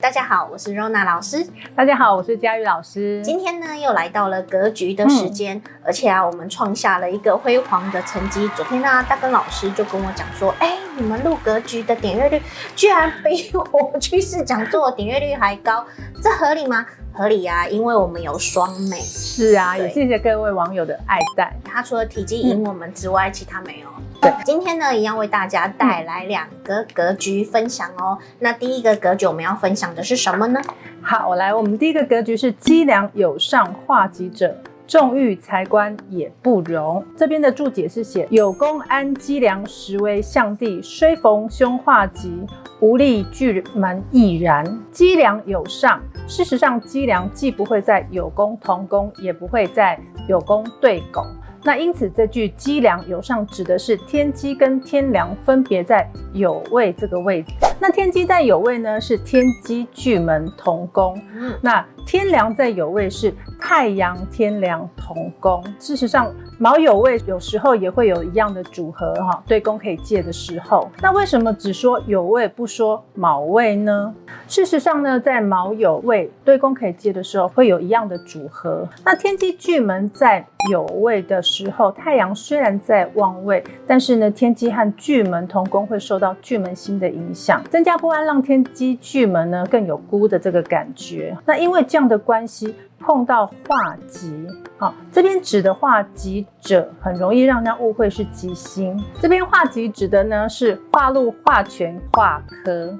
大家好，我是 Rona 老师。大家好，我是佳玉老师。今天呢，又来到了格局的时间，嗯、而且啊，我们创下了一个辉煌的成绩。昨天呢、啊，大根老师就跟我讲说，哎、欸，你们录格局的点阅率居然比我去试讲座的点阅率还高，这合理吗？合理呀、啊，因为我们有双美。是啊，也谢谢各位网友的爱戴。他除了体积赢我们之外，嗯、其他没有。对，今天呢，一样为大家带来两个格局分享哦。嗯、那第一个格局我们要分享的是什么呢？好，我来，我们第一个格局是积粮有上化吉者，纵欲财官也不容。这边的注解是写有功安积粮，实为相地，虽逢凶化吉。无力巨门亦然，积粮有上。事实上，积粮既不会在有功同宫，也不会在有功对拱。那因此，这句机梁有上指的是天机跟天梁分别在有位这个位置。那天机在有位呢，是天机巨门同宫。嗯，那天梁在有位是太阳天梁同宫。事实上，卯酉位有时候也会有一样的组合哈，对宫可以借的时候。那为什么只说酉位不说卯位呢？事实上呢，在卯酉位对宫可以借的时候，会有一样的组合。那天机巨门在酉位的时候，太阳虽然在旺位，但是呢，天机和巨门同宫会受到巨门星的影响，增加不安，让天机巨门呢更有孤的这个感觉。那因为这样的关系。碰到化吉，好，这边指的化吉者，很容易让人家误会是吉星。这边化吉指的呢是化禄、化权、化科。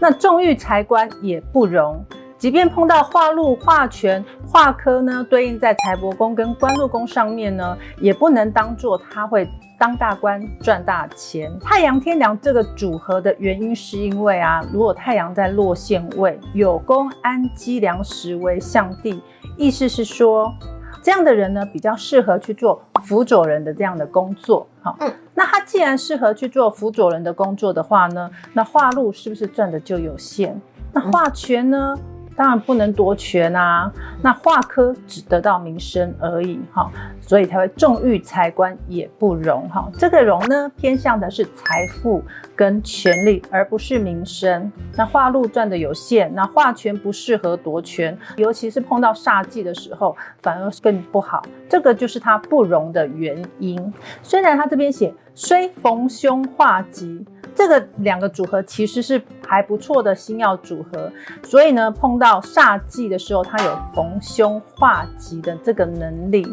那重欲财官也不容，即便碰到化禄、化权、化科呢，对应在财帛宫跟官禄宫上面呢，也不能当做他会当大官赚大钱。太阳天梁这个组合的原因，是因为啊，如果太阳在落陷位，有功安机粮食为相地。意思是说，这样的人呢，比较适合去做辅佐人的这样的工作。好，嗯，那他既然适合去做辅佐人的工作的话呢，那化禄是不是赚的就有限？那化权呢？当然不能夺权啊，那化科只得到名声而已哈，所以才会重欲财官也不容哈。这个容呢，偏向的是财富跟权力，而不是名声。那化禄赚的有限，那化权不适合夺权，尤其是碰到煞忌的时候，反而更不好。这个就是他不容的原因。虽然他这边写虽逢凶化吉。这个两个组合其实是还不错的星曜组合，所以呢，碰到煞忌的时候，它有逢凶化吉的这个能力，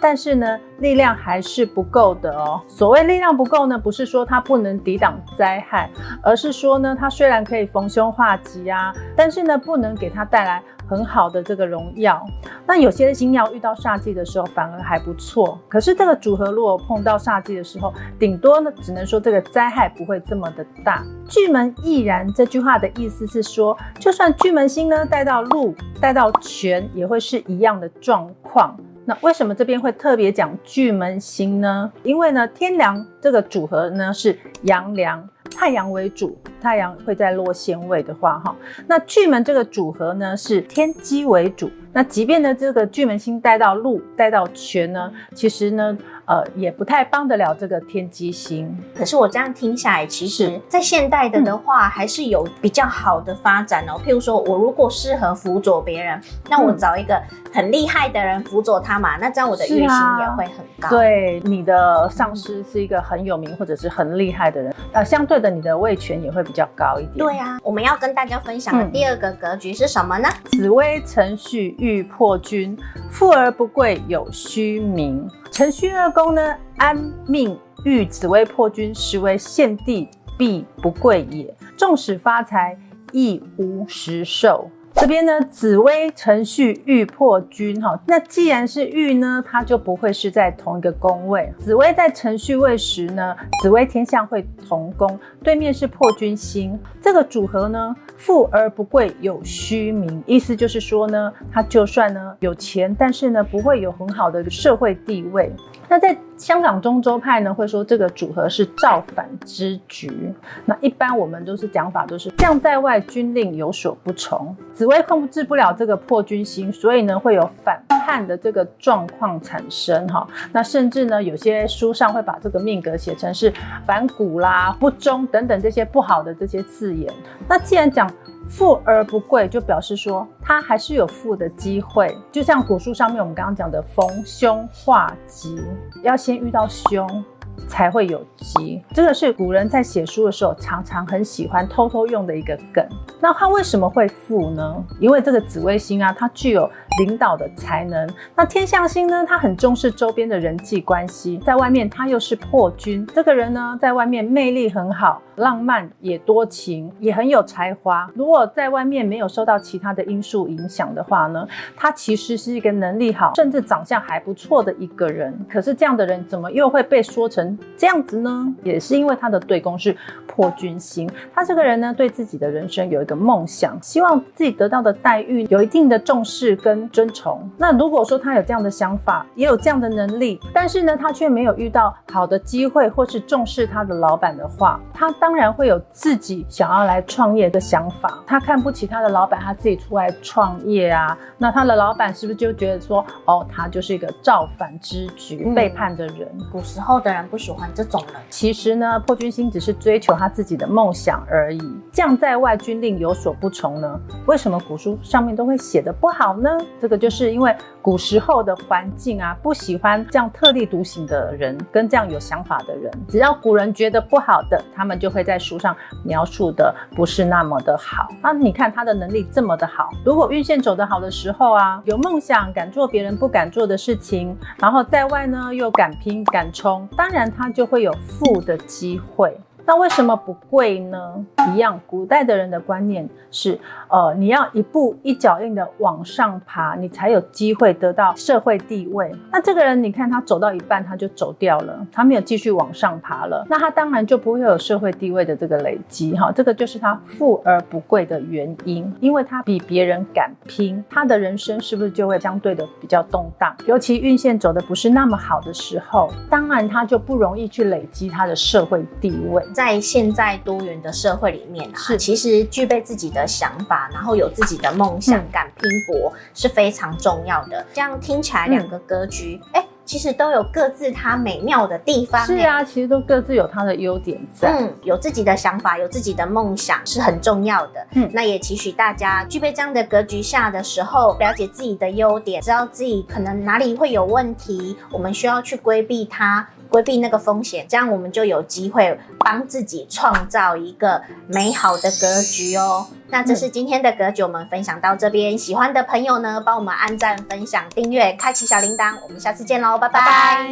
但是呢，力量还是不够的哦。所谓力量不够呢，不是说它不能抵挡灾害，而是说呢，它虽然可以逢凶化吉啊，但是呢，不能给它带来。很好的这个荣耀，那有些星曜遇到煞忌的时候反而还不错。可是这个组合如果碰到煞忌的时候，顶多呢只能说这个灾害不会这么的大。巨门亦然这句话的意思是说，就算巨门星呢带到禄带到权，也会是一样的状况。那为什么这边会特别讲巨门星呢？因为呢天梁这个组合呢是阳梁。太阳为主，太阳会在落陷位的话，哈，那巨门这个组合呢是天机为主，那即便呢这个巨门星带到禄带到权呢，其实呢。呃，也不太帮得了这个天机星。可是我这样听下来，其实，在现代的的话，还是有比较好的发展哦。嗯、譬如说，我如果适合辅佐别人，那我找一个很厉害的人辅佐他嘛，那这样我的月薪也会很高。啊、对，你的上司是一个很有名或者是很厉害的人，呃，相对的，你的位权也会比较高一点。对啊，我们要跟大家分享的第二个格局是什么呢？嗯、紫微辰戌遇破军，富而不贵，有虚名。辰戌二宫呢，安命遇紫薇破军，实为献帝，必不贵也。纵使发财，亦无实受。这边呢，紫薇辰戌遇破军，哈，那既然是遇呢，它就不会是在同一个宫位。紫薇在辰戌位时呢，紫薇天相会同宫，对面是破军星，这个组合呢，富而不贵，有虚名，意思就是说呢，他就算呢有钱，但是呢不会有很好的社会地位。那在香港中州派呢，会说这个组合是造反之局。那一般我们都是讲法都是将在外，军令有所不从。紫薇控制不了这个破军星，所以呢会有反叛的这个状况产生哈。那甚至呢有些书上会把这个命格写成是反骨啦、不忠等等这些不好的这些字眼。那既然讲富而不贵，就表示说他还是有富的机会。就像古书上面我们刚刚讲的逢凶化吉，要先遇到凶。才会有吉，这个是古人在写书的时候常常很喜欢偷偷用的一个梗。那他为什么会富呢？因为这个紫微星啊，它具有领导的才能。那天象星呢，他很重视周边的人际关系，在外面他又是破军，这个人呢，在外面魅力很好，浪漫也多情，也很有才华。如果在外面没有受到其他的因素影响的话呢，他其实是一个能力好，甚至长相还不错的一个人。可是这样的人怎么又会被说成？这样子呢，也是因为他的对宫是破军星。他这个人呢，对自己的人生有一个梦想，希望自己得到的待遇有一定的重视跟尊崇。那如果说他有这样的想法，也有这样的能力，但是呢，他却没有遇到好的机会或是重视他的老板的话，他当然会有自己想要来创业的想法。他看不起他的老板，他自己出来创业啊，那他的老板是不是就觉得说，哦，他就是一个造反之举、嗯、背叛的人？古时候的人不不喜欢这种人，其实呢，破军星只是追求他自己的梦想而已。将在外，军令有所不从呢？为什么古书上面都会写的不好呢？这个就是因为古时候的环境啊，不喜欢这样特立独行的人，跟这样有想法的人。只要古人觉得不好的，他们就会在书上描述的不是那么的好。那你看他的能力这么的好，如果运线走得好的时候啊，有梦想，敢做别人不敢做的事情，然后在外呢又敢拼敢冲，当然他就会有负的机会。那为什么不贵呢？一样，古代的人的观念是，呃，你要一步一脚印的往上爬，你才有机会得到社会地位。那这个人，你看他走到一半他就走掉了，他没有继续往上爬了，那他当然就不会有社会地位的这个累积哈。这个就是他富而不贵的原因，因为他比别人敢拼，他的人生是不是就会相对的比较动荡？尤其运线走的不是那么好的时候，当然他就不容易去累积他的社会地位。在现在多元的社会里面啊，是其实具备自己的想法，然后有自己的梦想，敢拼搏是非常重要的。这样听起来，两个格局，哎、嗯。其实都有各自它美妙的地方。是啊，其实都各自有它的优点在。嗯，有自己的想法，有自己的梦想是很重要的。嗯，那也期许大家具备这样的格局下的时候，了解自己的优点，知道自己可能哪里会有问题，我们需要去规避它，规避那个风险，这样我们就有机会帮自己创造一个美好的格局哦。那这是今天的格局，我们分享到这边。喜欢的朋友呢，帮我们按赞、分享、订阅、开启小铃铛。我们下次见喽，拜拜。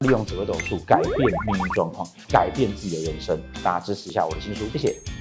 利用紫微斗数改变命运状况，改变自己的人生。大家支持一下我的新书，谢谢。